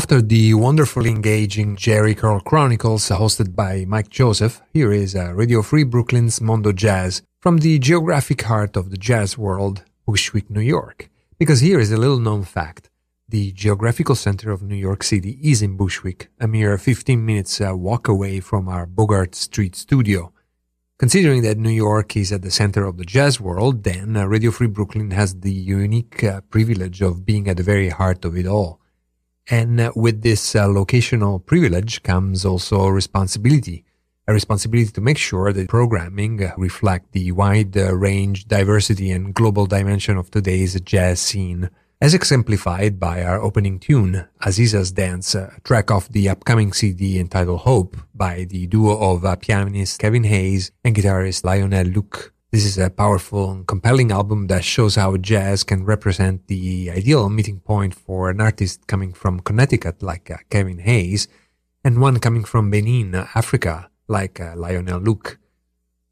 After the wonderfully engaging Jerry Curl Chronicles hosted by Mike Joseph, here is uh, Radio Free Brooklyn's Mondo Jazz from the geographic heart of the jazz world, Bushwick, New York. Because here is a little known fact. The geographical center of New York City is in Bushwick, a mere 15 minutes uh, walk away from our Bogart Street studio. Considering that New York is at the center of the jazz world, then uh, Radio Free Brooklyn has the unique privilege of being at the very heart of it all. And with this uh, locational privilege comes also responsibility. A responsibility to make sure that programming uh, reflect the wide uh, range, diversity, and global dimension of today's jazz scene, as exemplified by our opening tune, Aziza's Dance, a track off the upcoming CD entitled Hope by the duo of pianist Kevin Hays and guitarist Lionel Loueke. This is a powerful and compelling album that shows how jazz can represent the ideal meeting point for an artist coming from Connecticut like uh, Kevin Hays and one coming from Benin, Africa like uh, Lionel Loueke.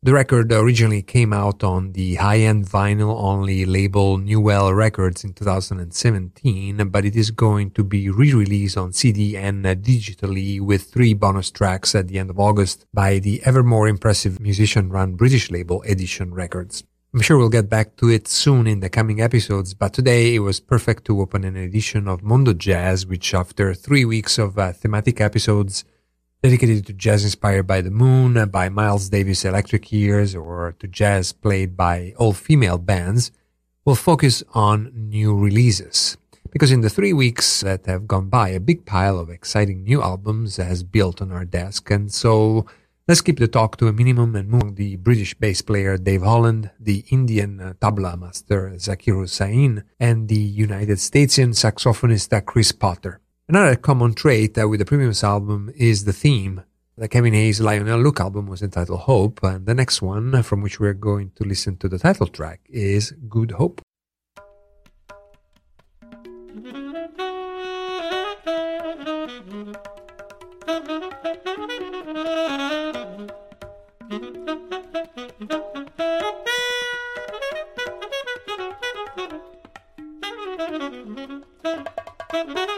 The record originally came out on the high-end vinyl-only label Newvelle Records in 2017, but it is going to be re-released on CD and digitally with three bonus tracks at the end of August by the ever more impressive musician-run British label Edition Records. I'm sure we'll get back to it soon in the coming episodes, but today it was perfect to open an edition of Mondo Jazz, which after three weeks of uh, thematic episodes dedicated to jazz inspired by the moon, by Miles Davis Electric Years, or to jazz played by all female bands, will focus on new releases. Because in the three weeks that have gone by, a big pile of exciting new albums has built on our desk, and so let's keep the talk to a minimum and move on the British bass player Dave Holland, the Indian uh, tabla master Zakir Hussain, and the United Statesian saxophonist uh, Chris Potter. Another common trait with the previous album is the theme. The Kevin Hays Lionel Loueke album was entitled Hope, and the next one, from which we're going to listen to the title track, is Good Hope. Mm-hmm.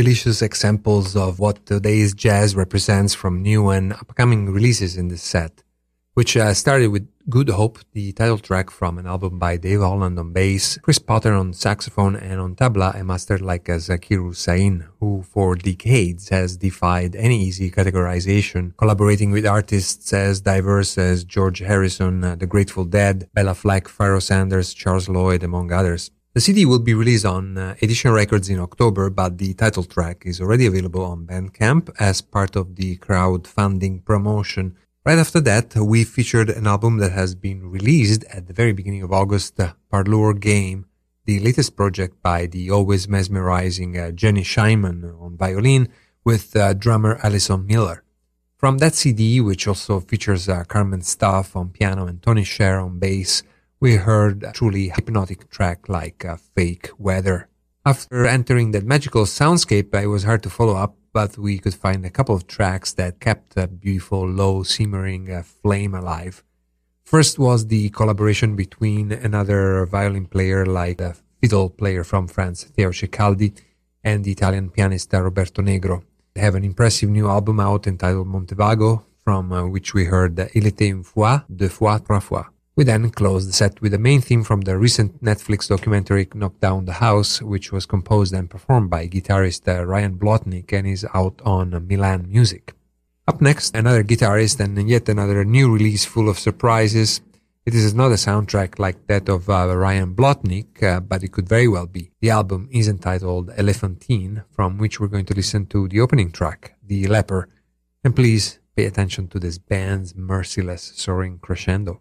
Delicious examples of what today's jazz represents from new and upcoming releases in this set, which uh, started with Good Hope, the title track from an album by Dave Holland on bass, Chris Potter on saxophone, and on tabla, a master like Zakir Hussain, who for decades has defied any easy categorization, collaborating with artists as diverse as George Harrison, uh, The Grateful Dead, Béla Fleck, Pharoah Sanders, Charles Lloyd, among others. The CD will be released on uh, Edition Records in October, but the title track is already available on Bandcamp as part of the crowdfunding promotion. Right after that, we featured an album that has been released at the very beginning of August, uh, Parlour Game, the latest project by the always mesmerizing uh, Jenny Scheinman on violin with uh, drummer Alison Miller. From that CD, which also features uh, Carmen Staaf on piano and Tony Scherr on bass, we heard a truly hypnotic track like uh, Fake Weather. After entering that magical soundscape, it was hard to follow up, but we could find a couple of tracks that kept a beautiful, low, simmering uh, flame alive. First was the collaboration between another violin player like the fiddle player from France, Theo Ceccaldi, and the Italian pianist Roberto Negro. They have an impressive new album out entitled Montevago, from uh, which we heard Il était une fois, deux fois, trois fois. We then closed the set with the main theme from the recent Netflix documentary Knock Down the House, which was composed and performed by guitarist uh, Ryan Blotnick and is out on Milan Music. Up next, another guitarist and yet another new release full of surprises. It is not a soundtrack like that of uh, Ryan Blotnick, uh, but it could very well be. The album is entitled Elephantine, from which we're going to listen to the opening track, The Leper. And please pay attention to this band's merciless soaring crescendo.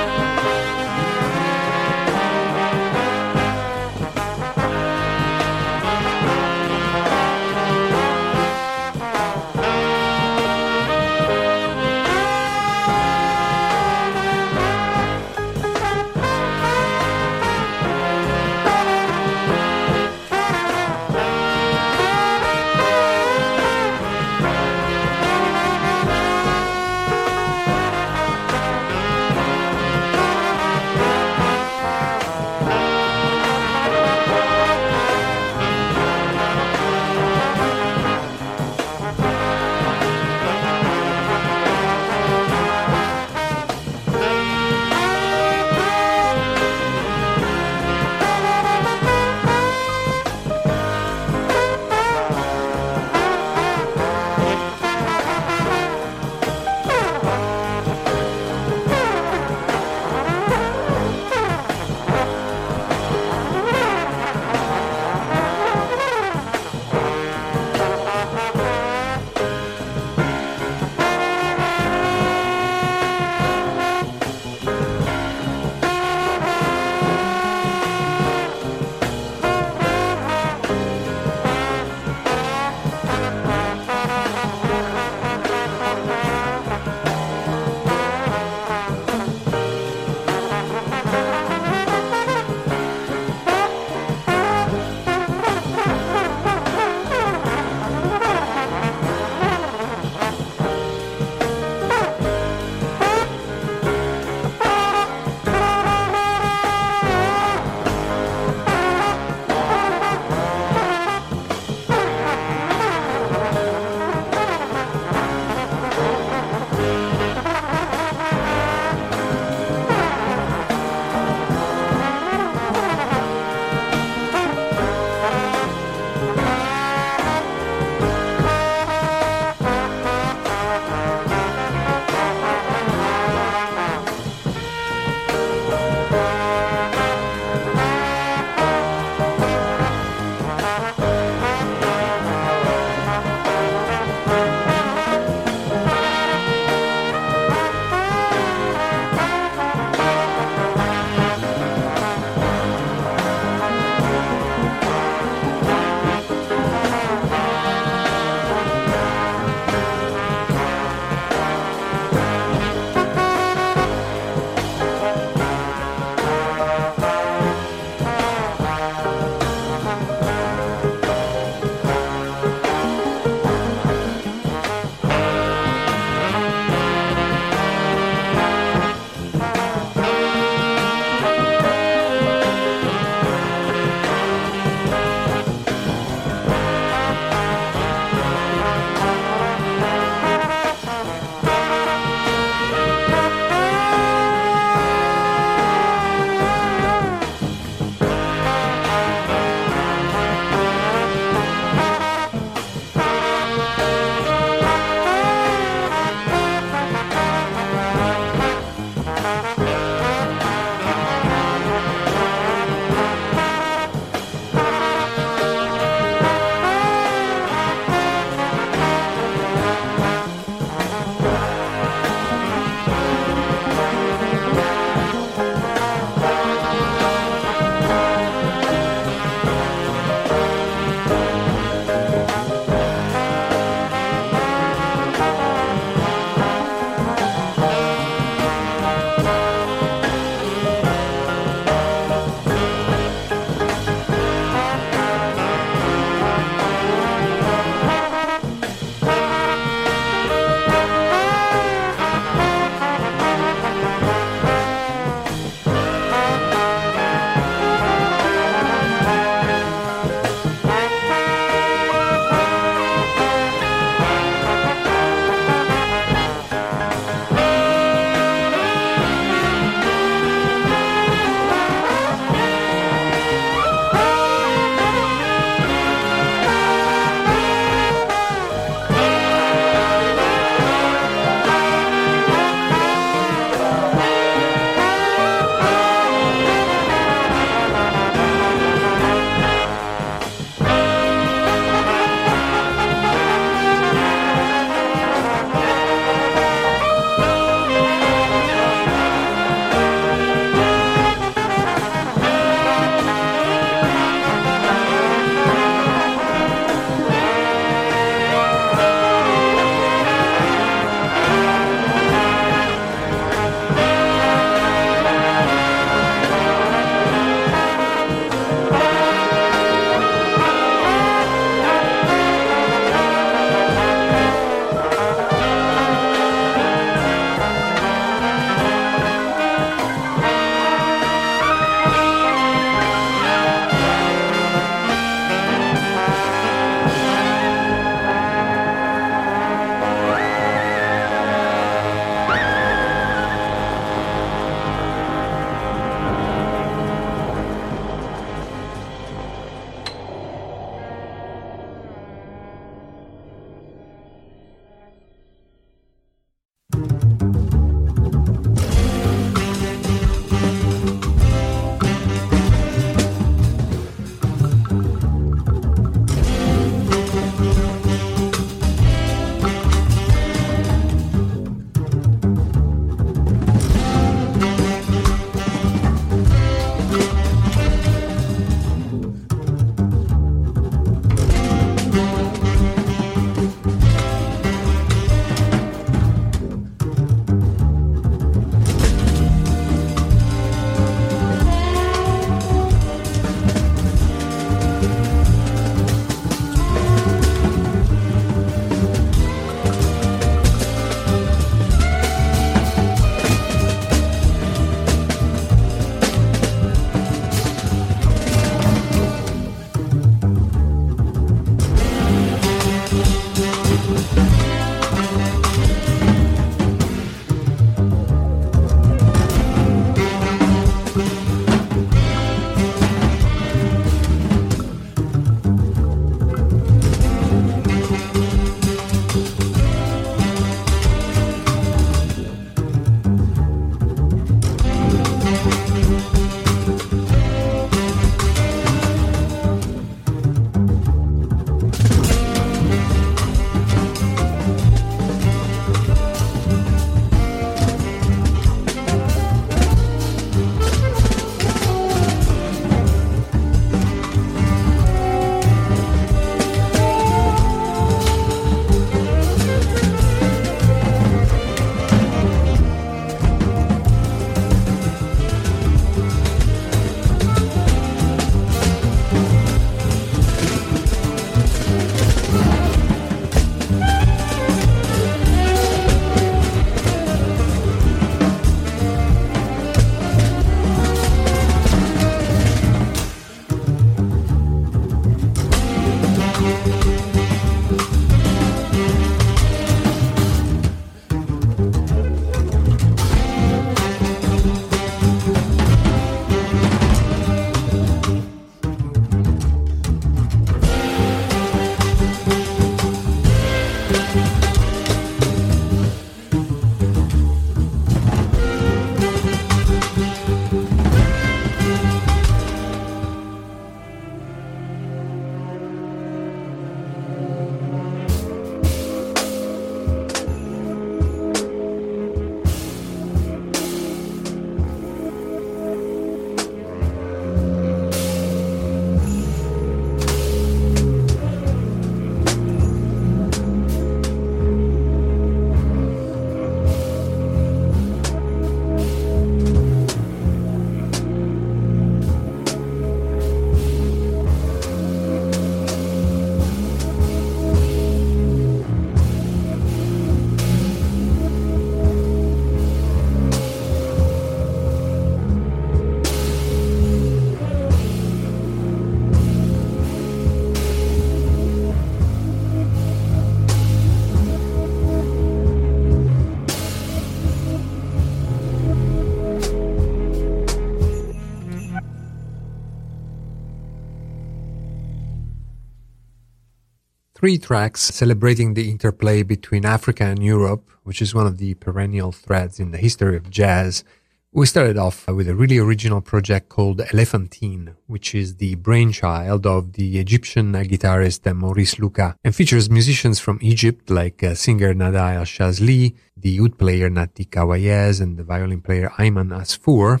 Three tracks celebrating the interplay between Africa and Europe, which is one of the perennial threads in the history of jazz. We started off with a really original project called Elephantine, which is the brainchild of the Egyptian guitarist Maurice Louca and features musicians from Egypt like uh, singer Nada El Shazly, the oud player Nati Kawayez, and the violin player Ayman Asfour,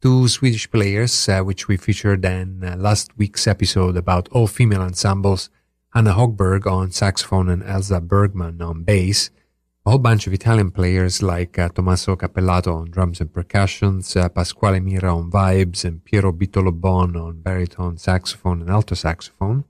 two Swedish players, uh, which we featured in uh, last week's episode about all female ensembles, Anna Hogberg on saxophone and Elsa Bergman on bass, a whole bunch of Italian players like uh, Tommaso Cappellato on drums and percussions, uh, Pasquale Mirra on vibes, and Piero Bittolo Bon on baritone saxophone and alto saxophone,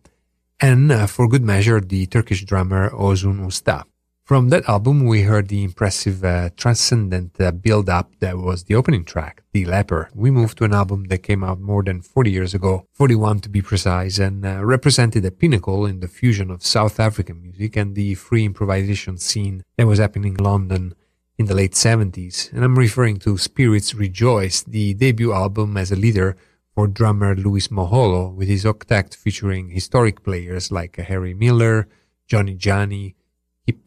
and uh, for good measure, the Turkish drummer Ozun Usta. From that album, we heard the impressive, uh, transcendent uh, build up that was the opening track, The Leper. We moved to an album that came out more than 40 years ago, 41 to be precise, and uh, represented a pinnacle in the fusion of South African music and the free improvisation scene that was happening in London in the late 70s. And I'm referring to Spirits Rejoice, the debut album as a leader for drummer Louis Moholo, with his octet featuring historic players like Harry Miller, Johnny Dyani,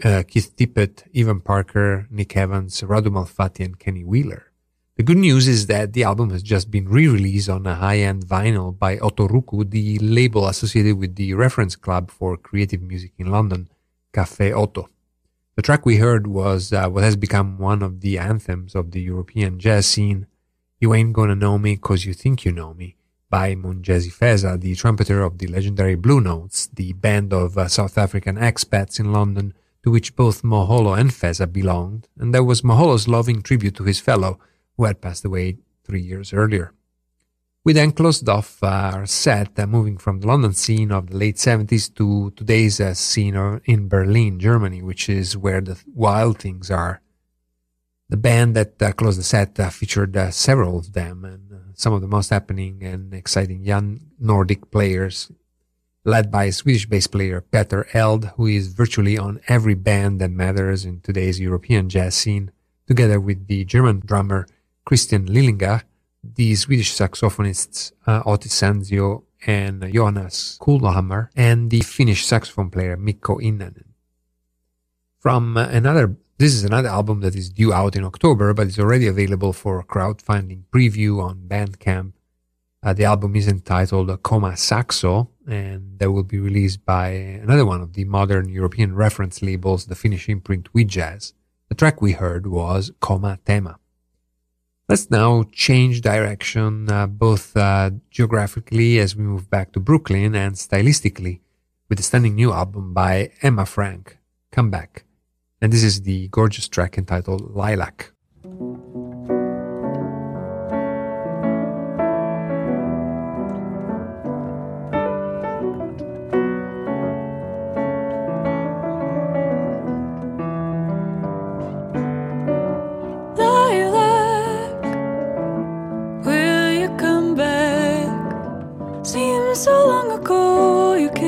uh, Keith Tippett, Evan Parker, Nick Evans, Radu Malfatti, and Kenny Wheeler. The good news is that the album has just been re-released on a high-end vinyl by Otoroku, the label associated with the reference club for creative music in London, Cafe Oto. The track we heard was uh, what has become one of the anthems of the European jazz scene, You Ain't Gonna Know Me Cause You Think You Know Me, by Mongezi Feza, the trumpeter of the legendary Blue Notes, the band of uh, South African expats in London to which both Moholo and Feza belonged, and there was Moholo's loving tribute to his fellow, who had passed away three years earlier. We then closed off our set, uh, moving from the London scene of the late 70s to today's uh, scene in Berlin, Germany, which is where the wild things are. The band that uh, closed the set uh, featured uh, several of them, and uh, some of the most happening and exciting young Nordic players led by Swedish bass player Petter Eldh, who is virtually on every band that matters in today's European jazz scene, together with the German drummer Christian Lillinger, the Swedish saxophonists uh, Otis Sandsjö and Johannes Kullhammar, and the Finnish saxophone player Mikko Innanen. From uh, another, this is another album that is due out in October, but it's already available for crowdfunding preview on Bandcamp. Uh, the album is entitled Koma Saxo, and that will be released by another one of the modern European reference labels, the Finnish imprint We Jazz. The track we heard was Koma Tema. Let's now change direction, uh, both uh, geographically as we move back to Brooklyn and stylistically, with a stunning new album by Emma Frank, Come Back. And this is the gorgeous track entitled Lilac.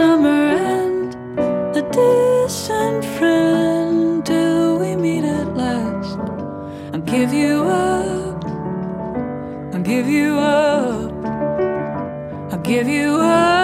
summer and a distant friend. Till we meet at last. I'll give you up. I'll give you up. I'll give you up.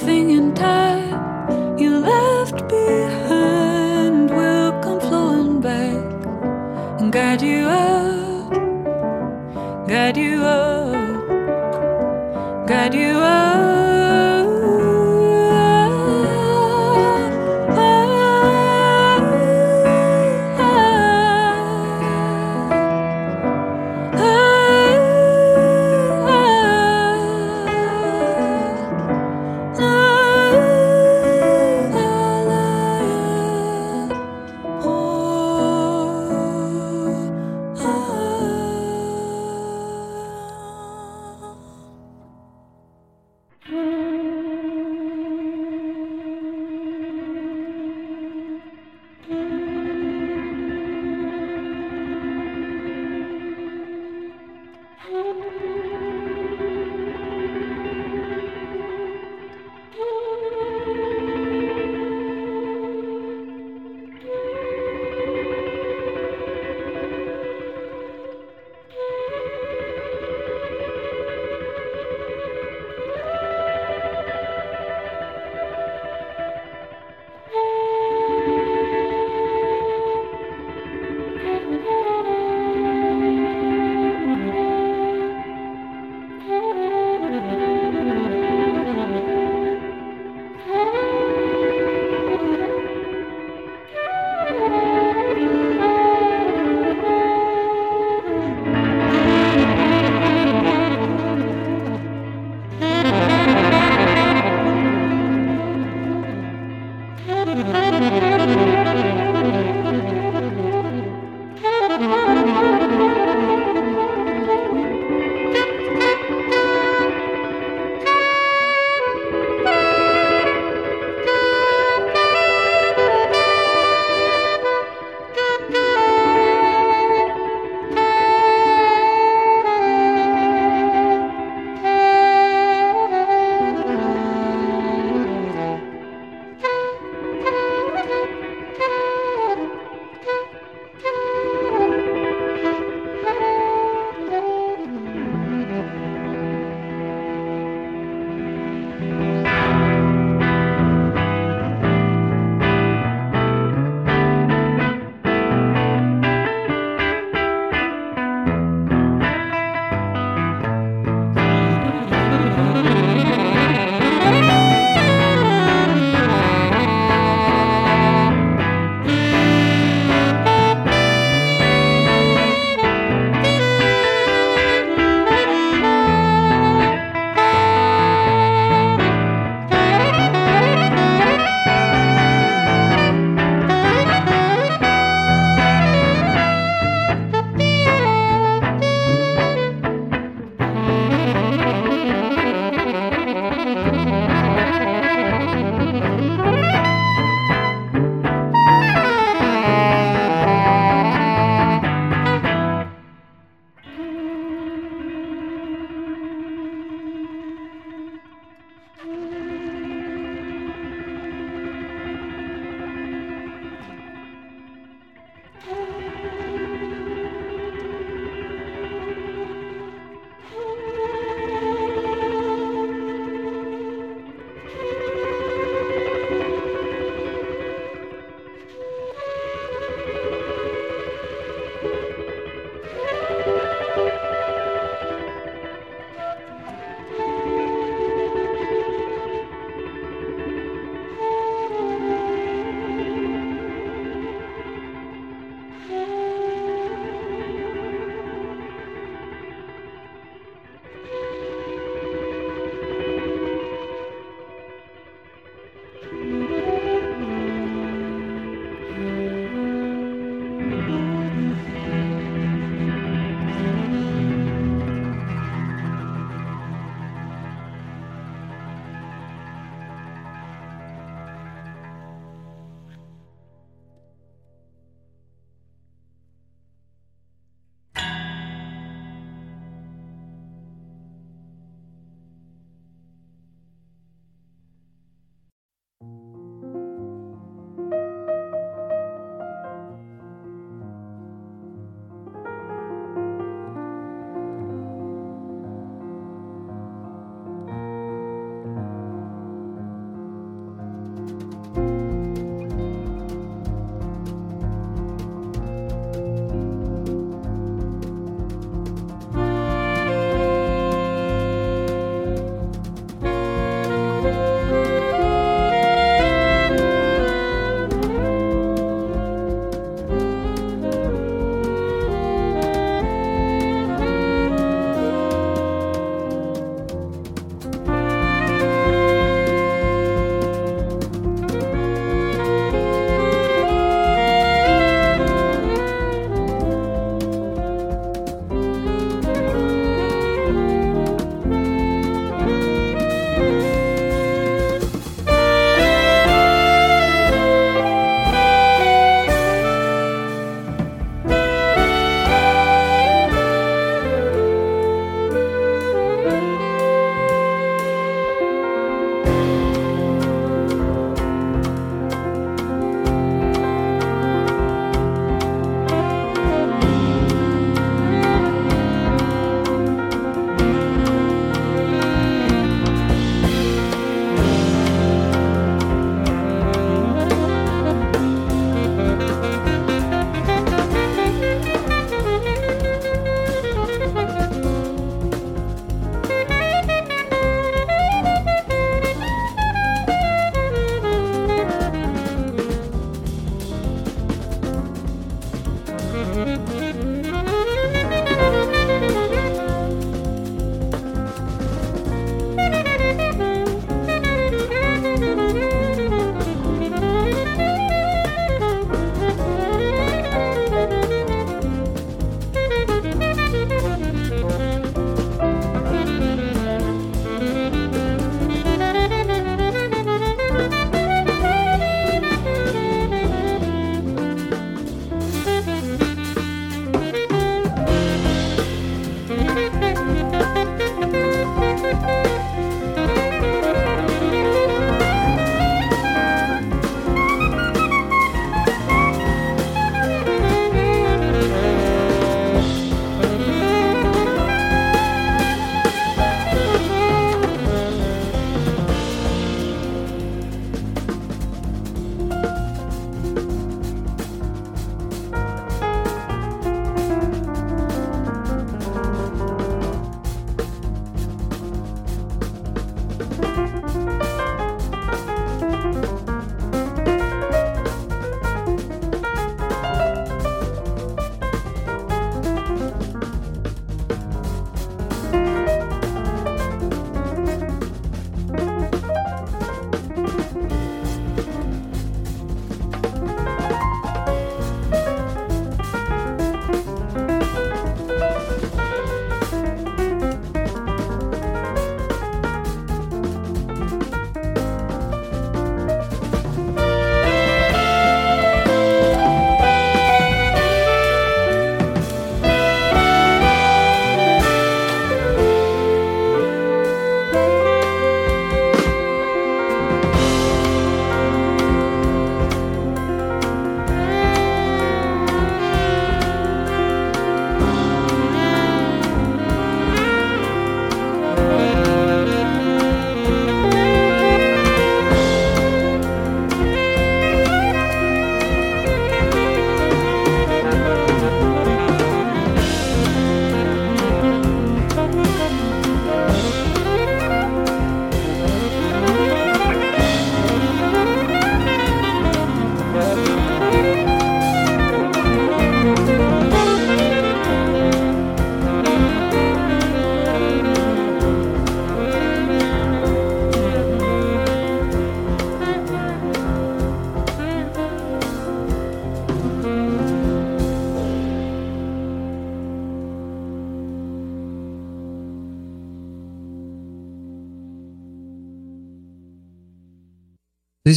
Everything in time you left behind. Will come flowing back and guide you up,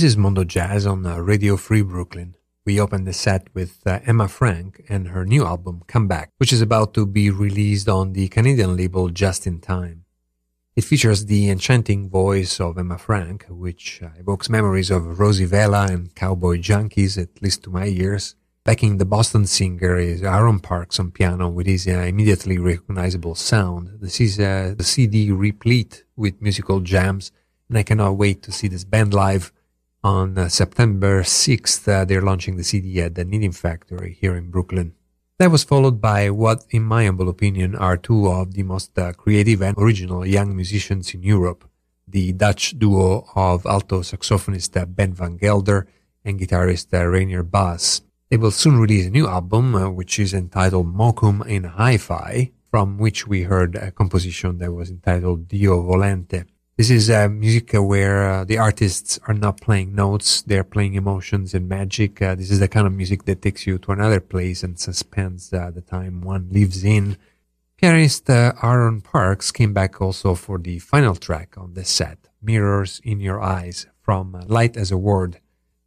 This is Mondo Jazz on uh, Radio Free Brooklyn. We open the set with uh, Emma Frank and her new album, Come Back, which is about to be released on the Canadian label Just in Time. It features the enchanting voice of Emma Frank, which uh, evokes memories of Rosie Vela and Cowboy Junkies, at least to my ears. Backing the Boston singer is Aaron Parks on piano with his uh, immediately recognizable sound. This is uh, the CD replete with musical jams, and I cannot wait to see this band live on uh, September 6th, uh, they're launching the CD at the Knitting Factory here in Brooklyn. That was followed by what, in my humble opinion, are two of the most uh, creative and original young musicians in Europe. The Dutch duo of alto saxophonist uh, Ben van Gelder and guitarist Reinier Baas. They will soon release a new album, uh, which is entitled Mokum in Hi-Fi, from which we heard a composition that was entitled Dio Volente. This is uh, music where uh, the artists are not playing notes, they're playing emotions and magic. Uh, this is the kind of music that takes you to another place and suspends uh, the time one lives in. Pianist uh, Aaron Parks came back also for the final track on the set, Mirrors in Your Eyes, from Light as a Word,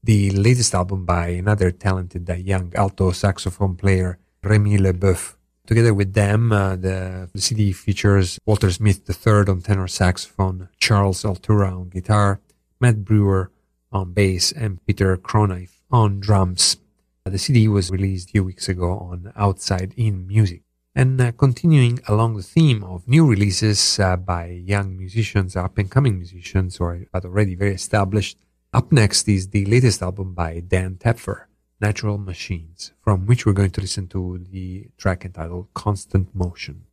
the latest album by another talented young alto saxophone player, Remy Le Boeuf. Together with them, uh, the, the, CD features Walter Smith III on tenor saxophone, Charles Altura on guitar, Matt Brewer on bass, and Peter Kronreif on drums. Uh, the CD was released a few weeks ago on Outside In Music. And uh, continuing along the theme of new releases uh, by young musicians, up and coming musicians, or but already very established, up next is the latest album by Dan Tepfer. Natural Machines, from which we're going to listen to the track entitled Constant Motion.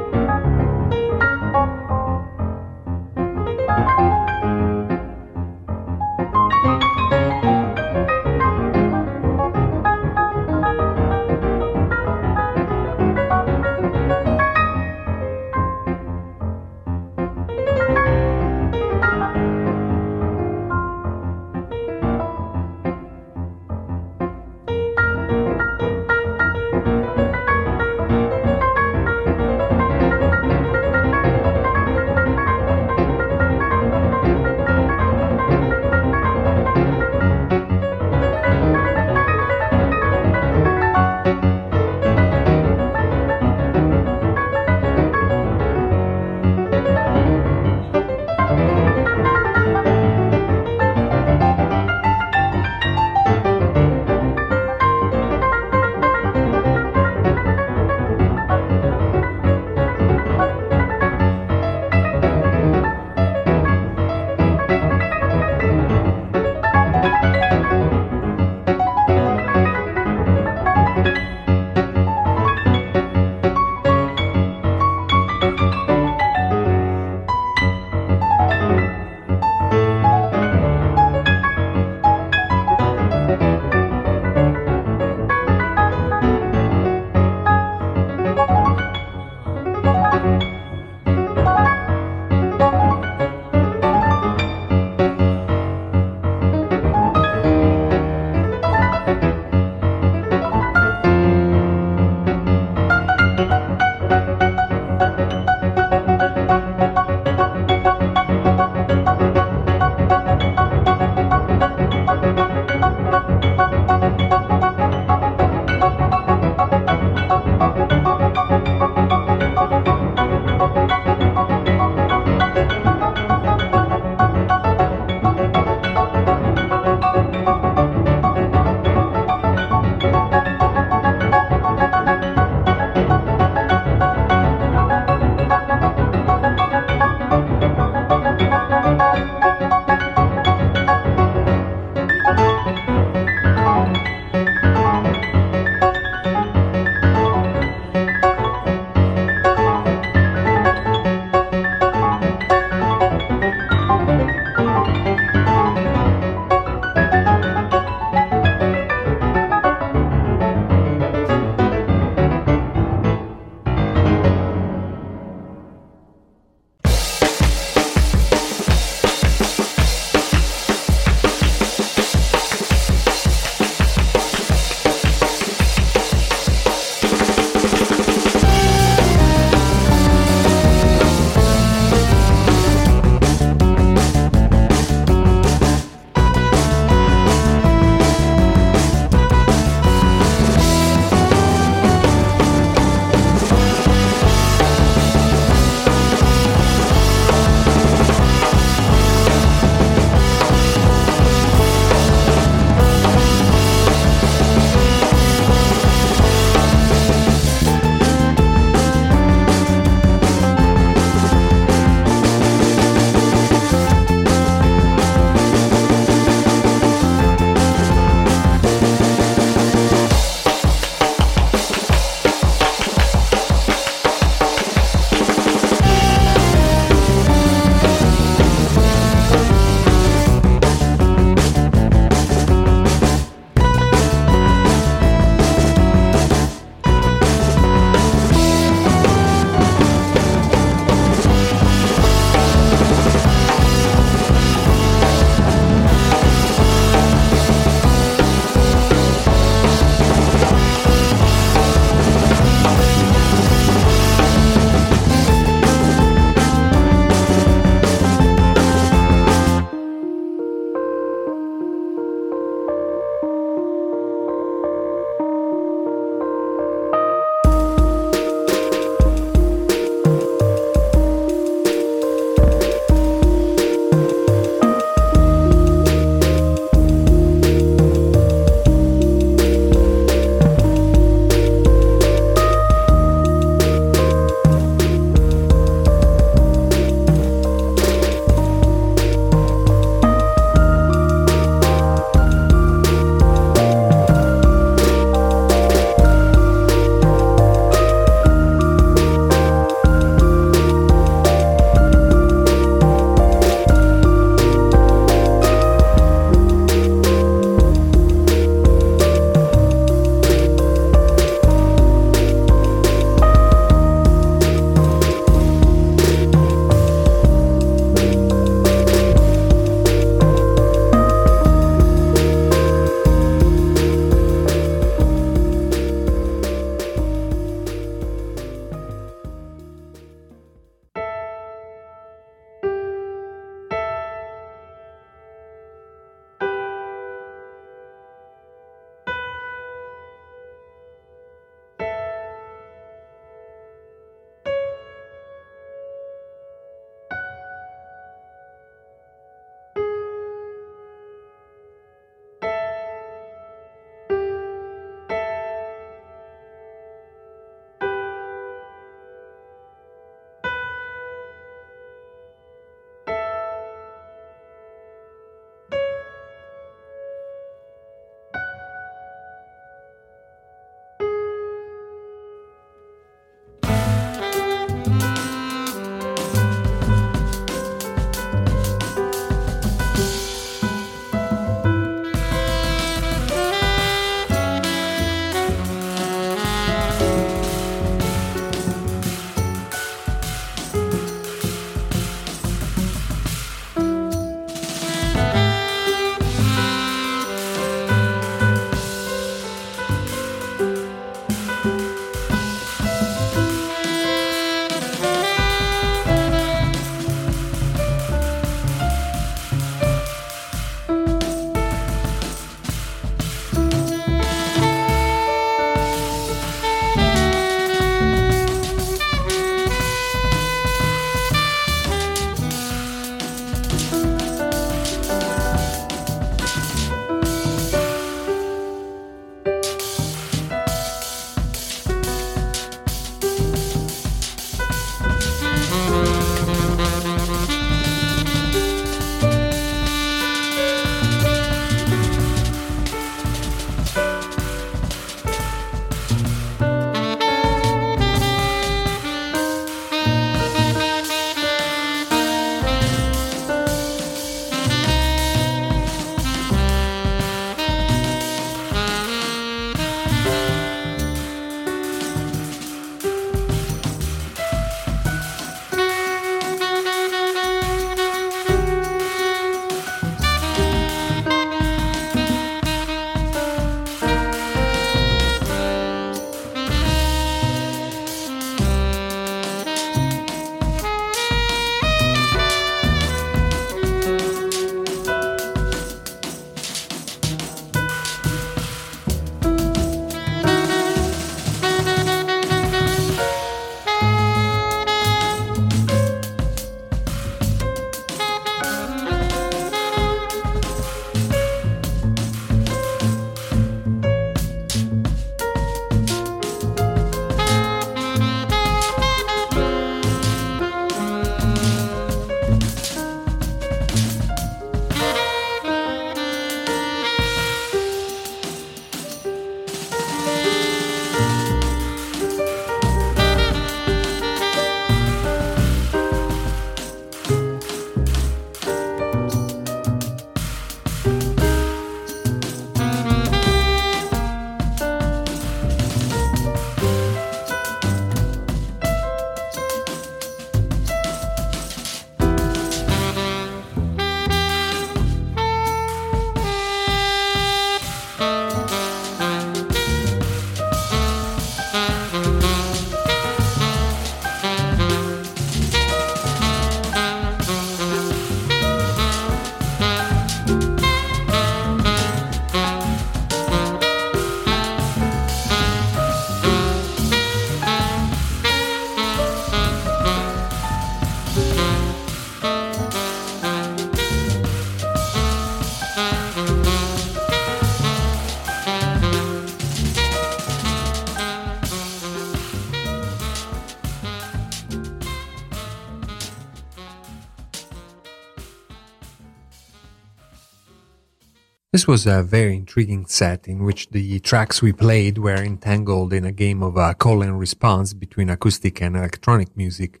This was a very intriguing set in which the tracks we played were entangled in a game of uh, call and response between acoustic and electronic music.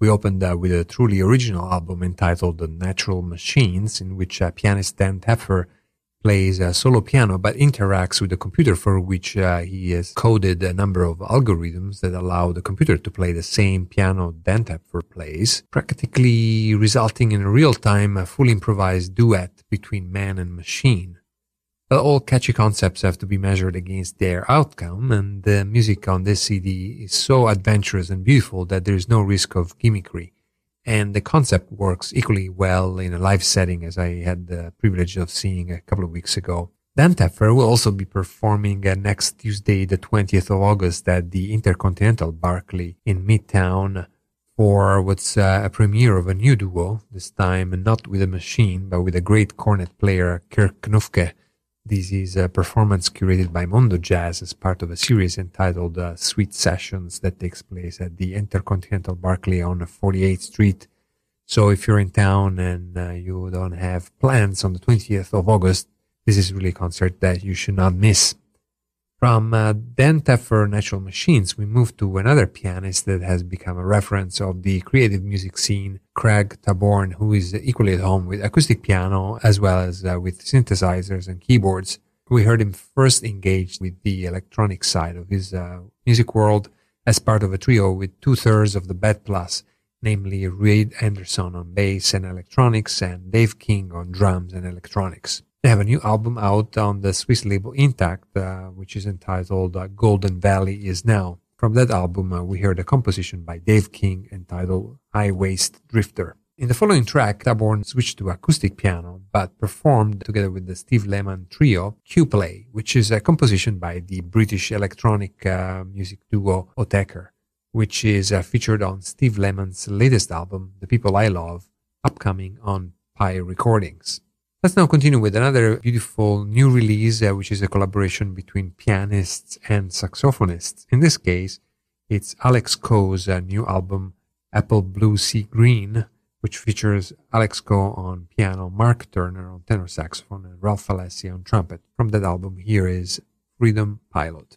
We opened uh, with a truly original album entitled The Natural Machines, in which uh, pianist Dan Tepfer plays a solo piano but interacts with the computer for which uh, he has coded a number of algorithms that allow the computer to play the same piano Dan Tepfer plays, practically resulting in a real-time, a fully improvised duet between man and machine. But all catchy concepts have to be measured against their outcome, and the music on this CD is so adventurous and beautiful that there is no risk of gimmickry and the concept works equally well in a live setting as I had the privilege of seeing a couple of weeks ago. Dan Tepfer will also be performing uh, next Tuesday, the 20th of August at the Intercontinental Barclay in Midtown for what's uh, a premiere of a new duo, this time not with a machine, but with a great cornet player, Kirk Knuffke, this is a performance curated by Mondo Jazz as part of a series entitled uh, Sweet Sessions that takes place at the Intercontinental Barclay on 48th Street. So if you're in town and uh, you don't have plans on the 20th of August, this is really a concert that you should not miss. From uh, Dan Tepfer Natural Machines, we move to another pianist that has become a reference of the creative music scene, Craig Taborn, who is equally at home with acoustic piano as well as uh, with synthesizers and keyboards. We heard him first engaged with the electronic side of his uh, music world as part of a trio with two thirds of the Bad Plus, namely Reid Anderson on bass and electronics and Dave King on drums and electronics. They have a new album out on the Swiss label Intact, uh, which is entitled uh, Golden Valley Is Now. From that album, uh, we heard a composition by Dave King entitled High Waist Drifter. In the following track, Taborn switched to acoustic piano, but performed together with the Steve Lehman trio, Q-Play, which is a composition by the British electronic uh, music duo Autechre, which is uh, featured on Steve Lehman's latest album, The People I Love, upcoming on Pi Recordings. Let's now continue with another beautiful new release, uh, which is a collaboration between pianists and saxophonists. In this case, it's Alex Koo's uh, new album, Apple Blue Sea Green, which features Alex Koo on piano, Mark Turner on tenor saxophone, and Ralph Alessi on trumpet. From that album, here is Freedom Pilot.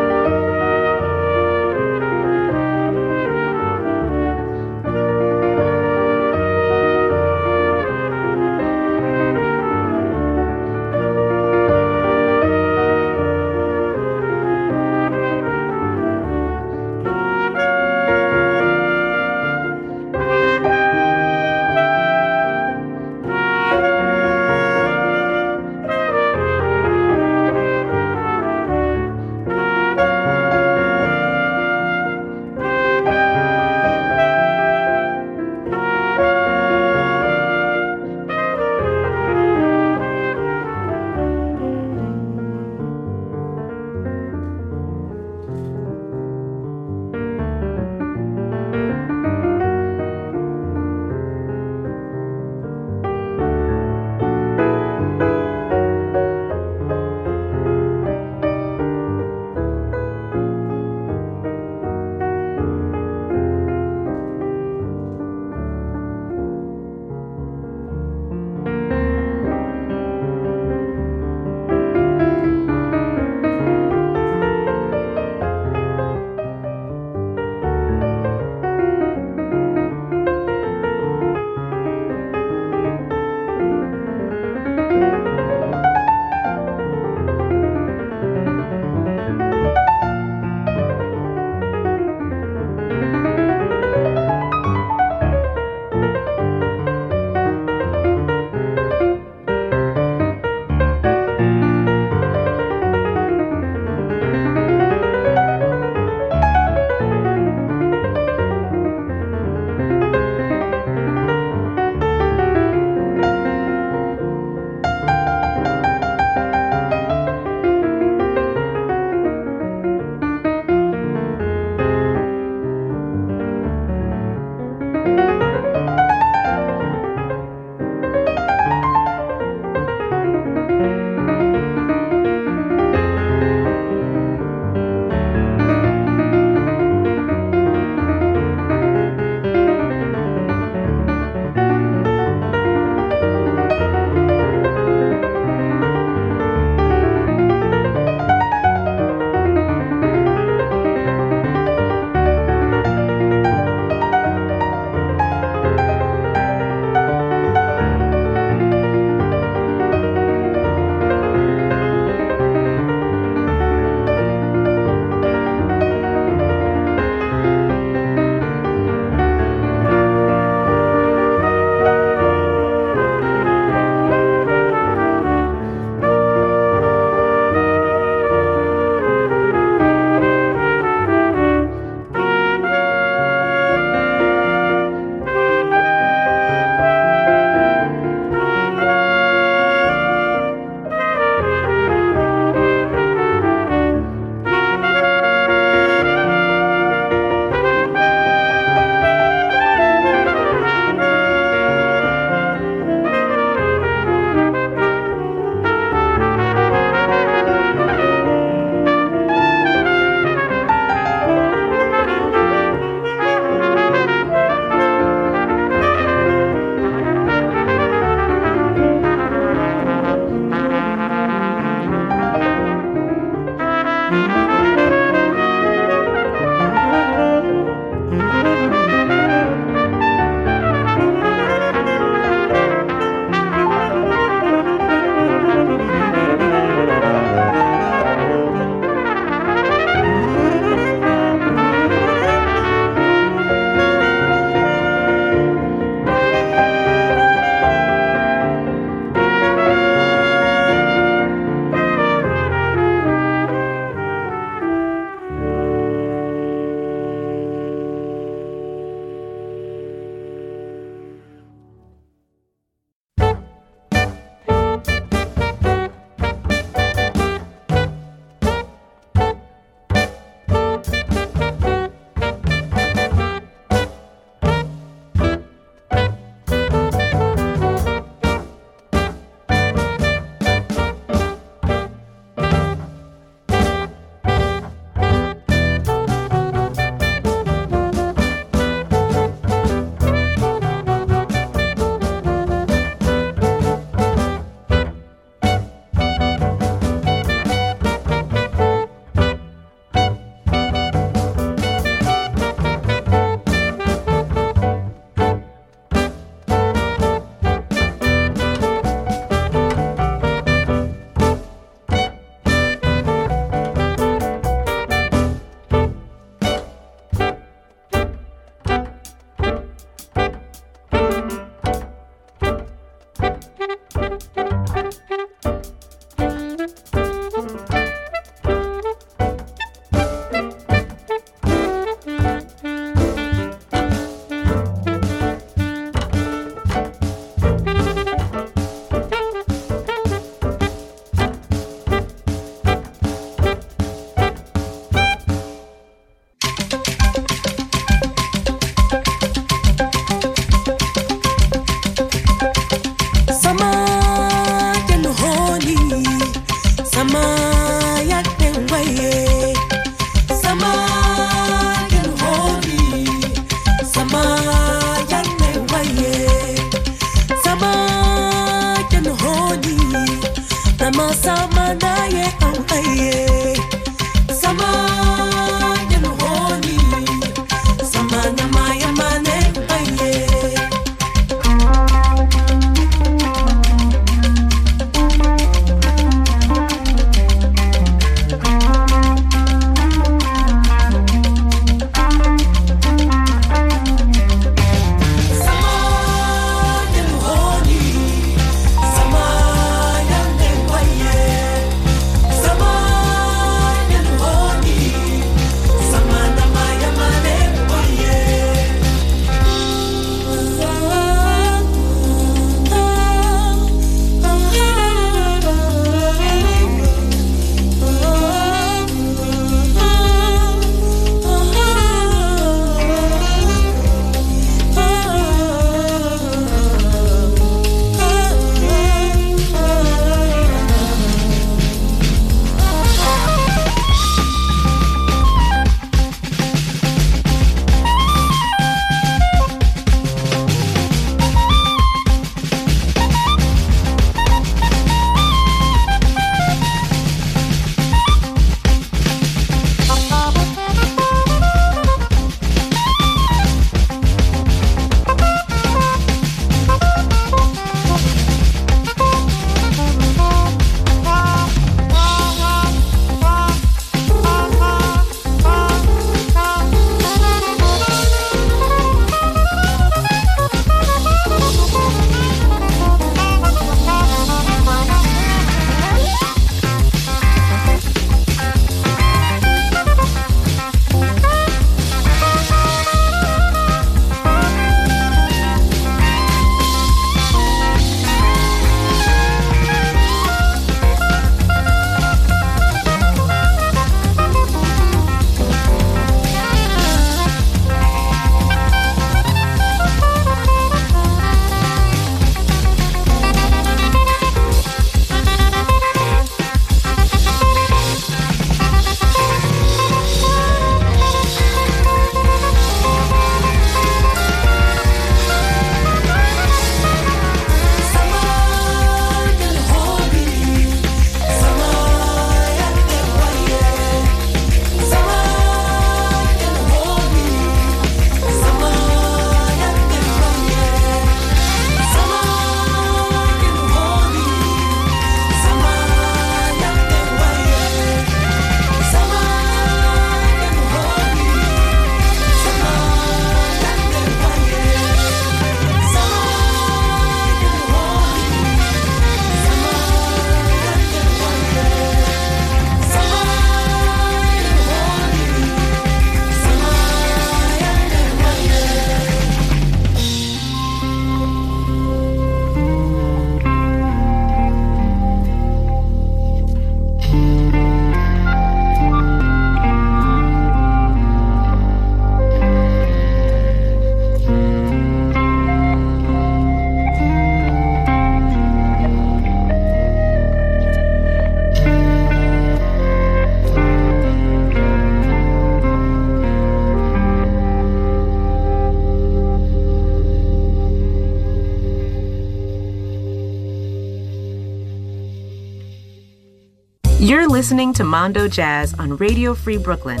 Listening to Mondo Jazz on Radio Free Brooklyn.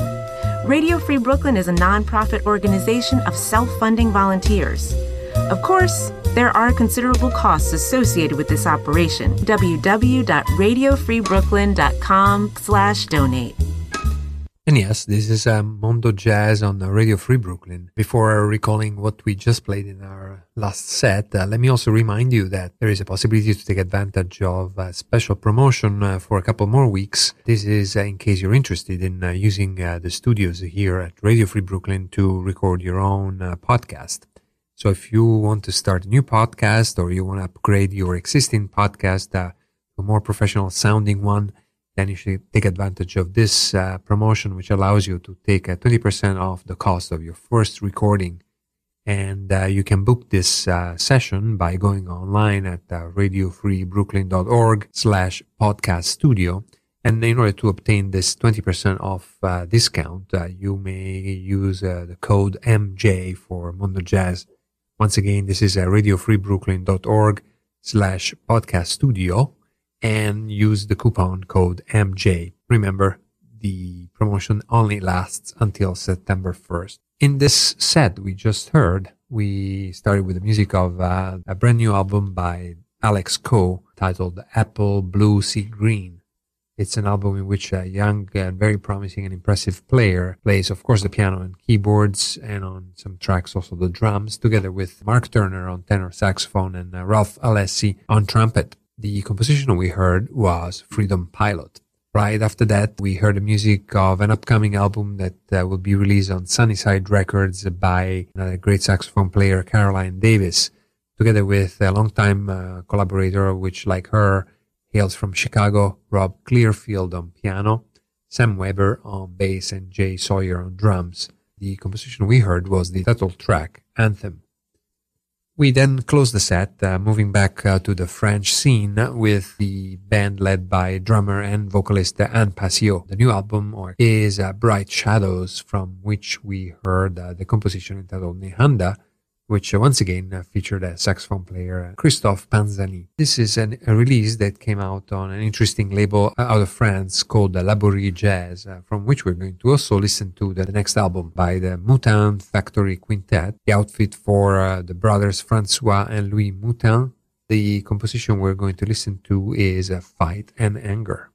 Radio Free Brooklyn is a nonprofit organization of self funding volunteers. Of course, there are considerable costs associated with this operation. www.radiofreebrooklyn.com slash donate. And yes, this is um, Mondo Jazz on Radio Free Brooklyn. Before recalling what we just played in our last set, uh, let me also remind you that there is a possibility to take advantage of a special promotion uh, for a couple more weeks. This is uh, in case you're interested in uh, using uh, the studios here at Radio Free Brooklyn to record your own uh, podcast. So if you want to start a new podcast or you want to upgrade your existing podcast to a more professional sounding one, then you should take advantage of this promotion, which allows you to take a 20% off the cost of your first recording and uh, you can book this uh, session by going online at uh, radiofreebrooklyn.org slash podcast studio. And in order to obtain this 20% off uh, discount, uh, you may use uh, the code MJ for Mondo Jazz. Once again, this is uh, radiofreebrooklyn.org slash podcast studio and use the coupon code MJ. Remember, the promotion only lasts until September 1st. In this set we just heard, we started with the music of uh, a brand new album by Alex Koo titled Apple Blue Sea Green. It's an album in which a young and very promising and impressive player plays, of course, the piano and keyboards, and on some tracks also the drums, together with Mark Turner on tenor saxophone and uh, Ralph Alessi on trumpet. The composition we heard was Freedom Pilot. Right after that, we heard the music of an upcoming album that uh, will be released on Sunnyside Records by another great saxophone player, Caroline Davis, together with a longtime uh, collaborator, which, like her, hails from Chicago, Rob Clearfield on piano, Sam Weber on bass, and Jay Sawyer on drums. The composition we heard was the title track, Anthem. We then close the set, uh, moving back uh, to the French scene with the band led by drummer and vocalist Anne Paceo. The new album or is uh, Bright Shadows, from which we heard uh, the composition entitled Nehanda, which uh, once again uh, featured a saxophone player, uh, Christophe Panzani. This is an, a release that came out on an interesting label out of France called Laborie Jazz, from which we're going to also listen to the next album by the Moutin Factory Quintet, the outfit for the brothers Francois and Louis Moutin. The composition we're going to listen to is Fight and Anger.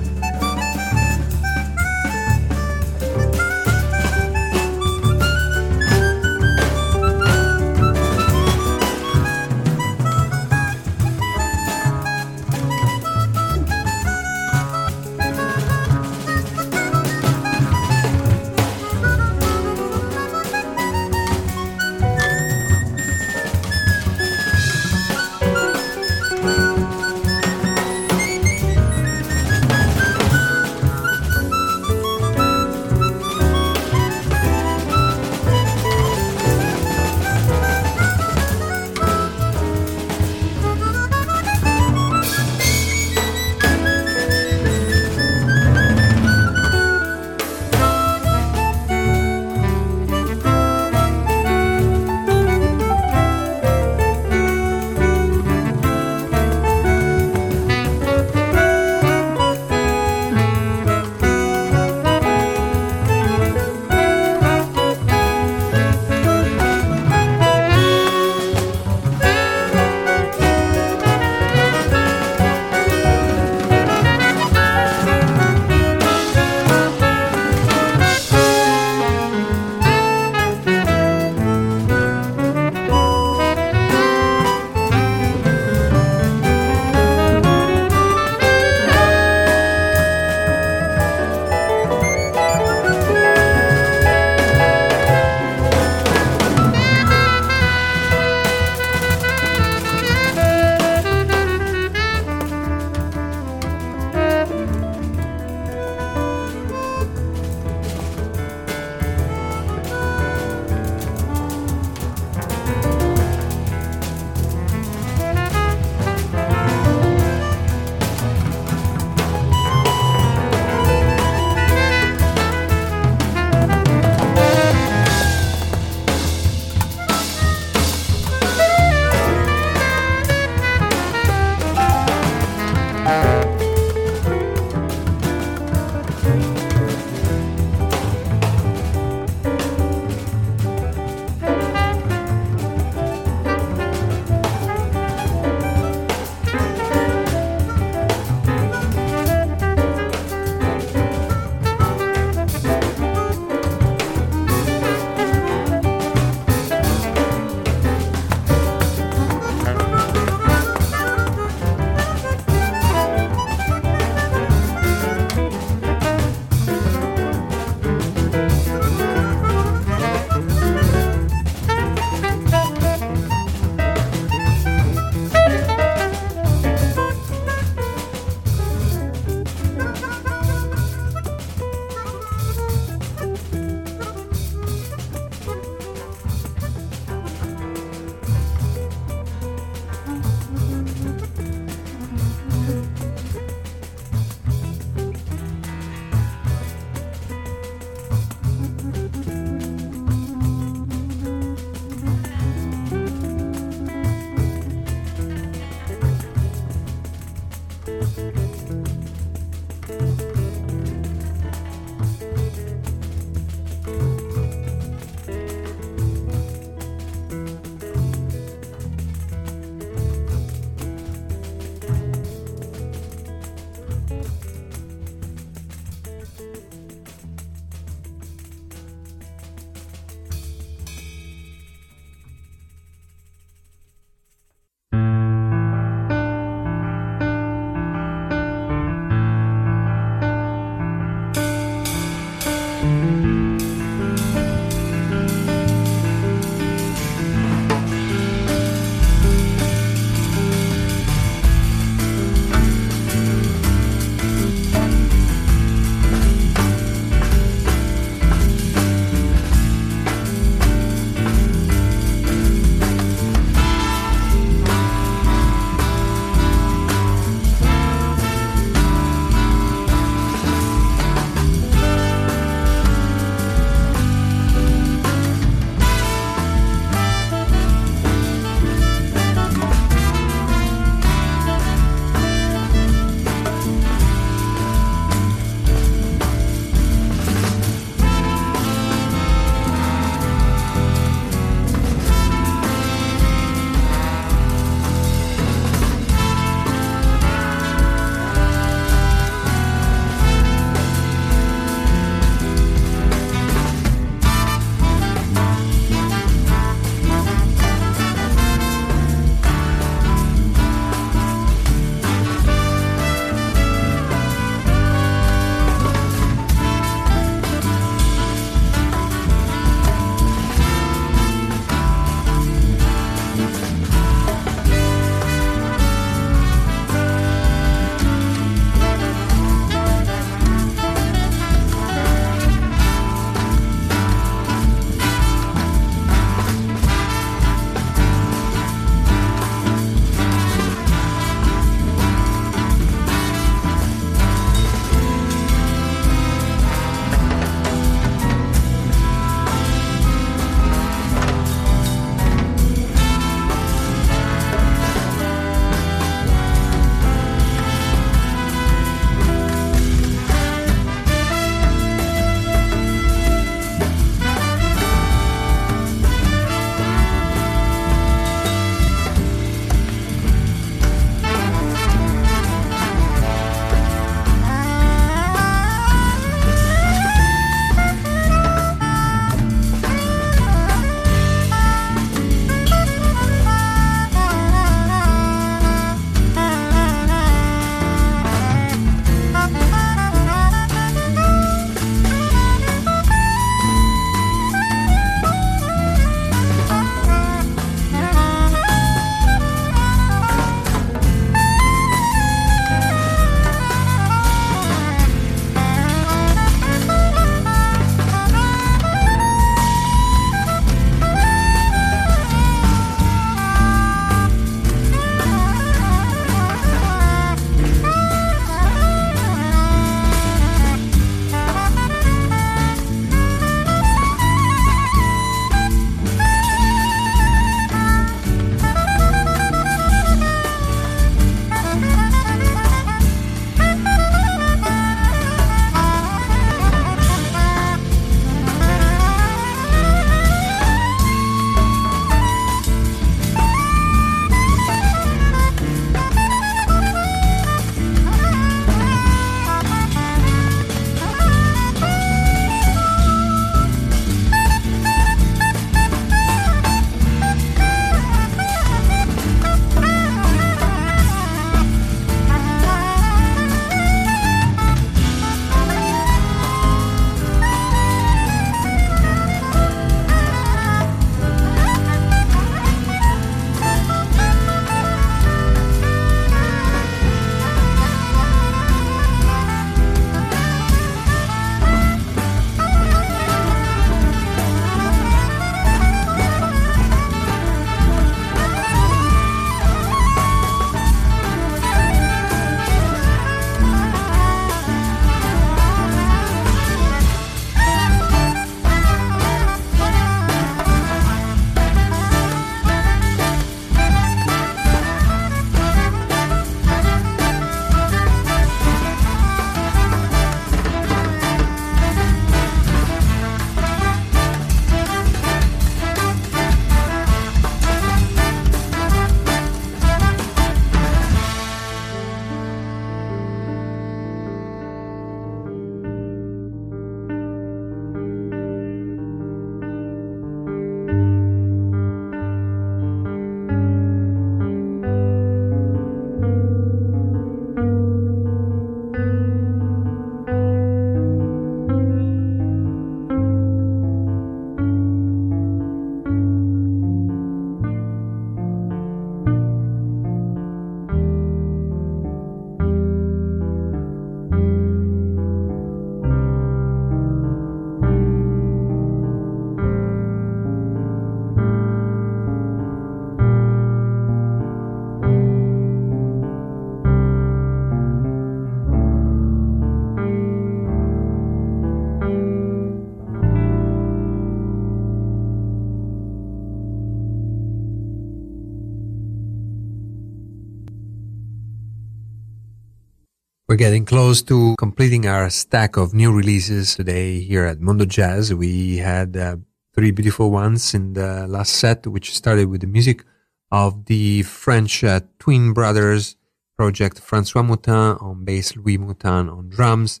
Getting close to completing our stack of new releases today here at Mondo Jazz. We had uh, three beautiful ones in the last set, which started with the music of the French uh, twin brothers project Francois Moutin on bass, Louis Moutin on drums,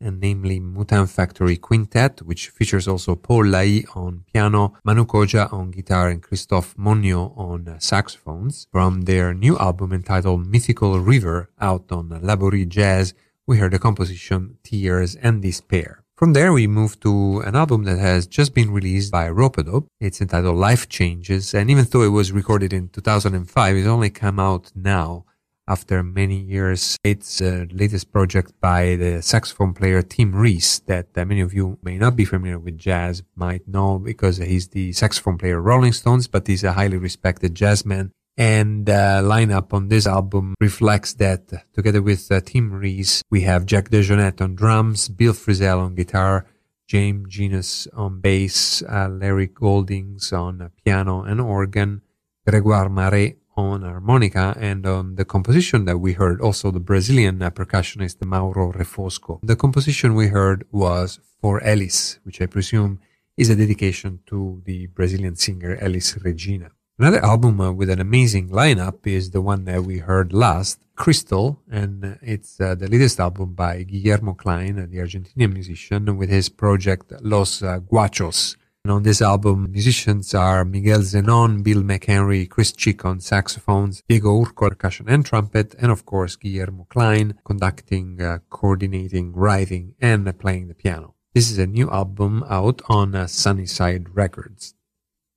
and namely Moutin Factory Quintet, which features also Paul Lay on piano, Manu Codjia on guitar, and Christophe Monniot on saxophones. From their new album entitled Mythical River, out on Laborie Jazz, we heard the composition Tears and Despair. From there, we move to an album that has just been released by Ropeadope. It's entitled Life Changes, and even though it was recorded in 2005, it only came out now after many years. It's the latest project by the saxophone player Tim Ries that uh, many of you may not be familiar with jazz, might know because he's the saxophone player Rolling Stones, but he's a highly respected jazzman. And the uh, lineup on this album reflects that. Together with uh, Tim Ries, we have Jack DeJohnette on drums, Bill Frisell on guitar, James Genus on bass, uh, Larry Goldings on piano and organ, Gregoire Maret on harmonica and on the composition that we heard, also the Brazilian uh, percussionist Mauro Refosco. The composition we heard was for Elis, which I presume is a dedication to the Brazilian singer Elis Regina. Another album uh, with an amazing lineup is the one that we heard last, Crystal, and it's uh, the latest album by Guillermo Klein, the Argentinian musician, with his project Los uh, Guachos. And on this album, musicians are Miguel Zenon, Bill McHenry, Chris Cheek on saxophones, Diego Urcola percussion and trumpet, and of course Guillermo Klein conducting, uh, coordinating, writing, and playing the piano. This is a new album out on uh, Sunnyside Records.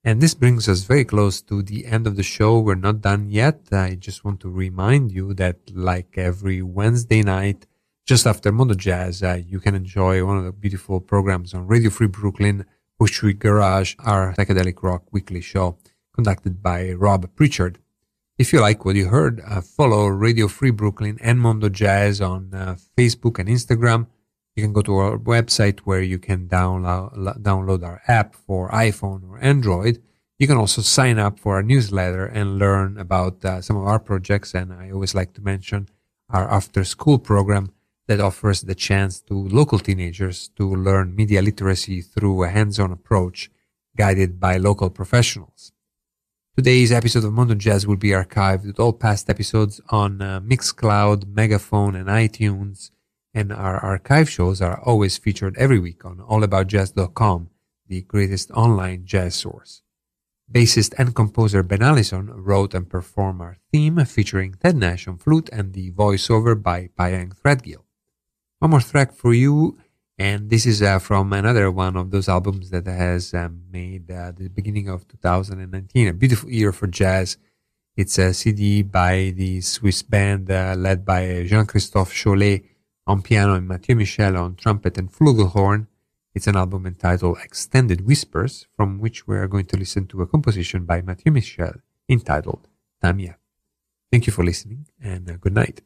And this brings us very close to the end of the show. We're not done yet. I just want to remind you that like every Wednesday night, just after Mondo Jazz, uh, you can enjoy one of the beautiful programs on Radio Free Brooklyn Bushwick Garage, our psychedelic rock weekly show conducted by Rob Pritchard. If you like what you heard, uh, follow Radio Free Brooklyn and Mondo Jazz on uh, Facebook and Instagram. You can go to our website where you can download, download our app for iPhone or Android. You can also sign up for our newsletter and learn about uh, some of our projects. And I always like to mention our after school program that offers the chance to local teenagers to learn media literacy through a hands-on approach guided by local professionals. Today's episode of Mondo Jazz will be archived with all past episodes on uh, Mixcloud, Megaphone, and iTunes, and our archive shows are always featured every week on allaboutjazz.com, the greatest online jazz source. Bassist and composer Ben Allison wrote and performed our theme featuring Ted Nash on flute and the voiceover by Pyeng Threadgill one more track for you. And this is uh, from another one of those albums that has um, made uh, the beginning of 2019, a beautiful year for jazz. It's a CD by the Swiss band uh, led by Jean-Christophe Cholet on piano and Mathieu Michel on trumpet and flugelhorn. It's an album entitled Extended Whispers, from which we are going to listen to a composition by Mathieu Michel entitled Tamia. Thank you for listening and uh, good night.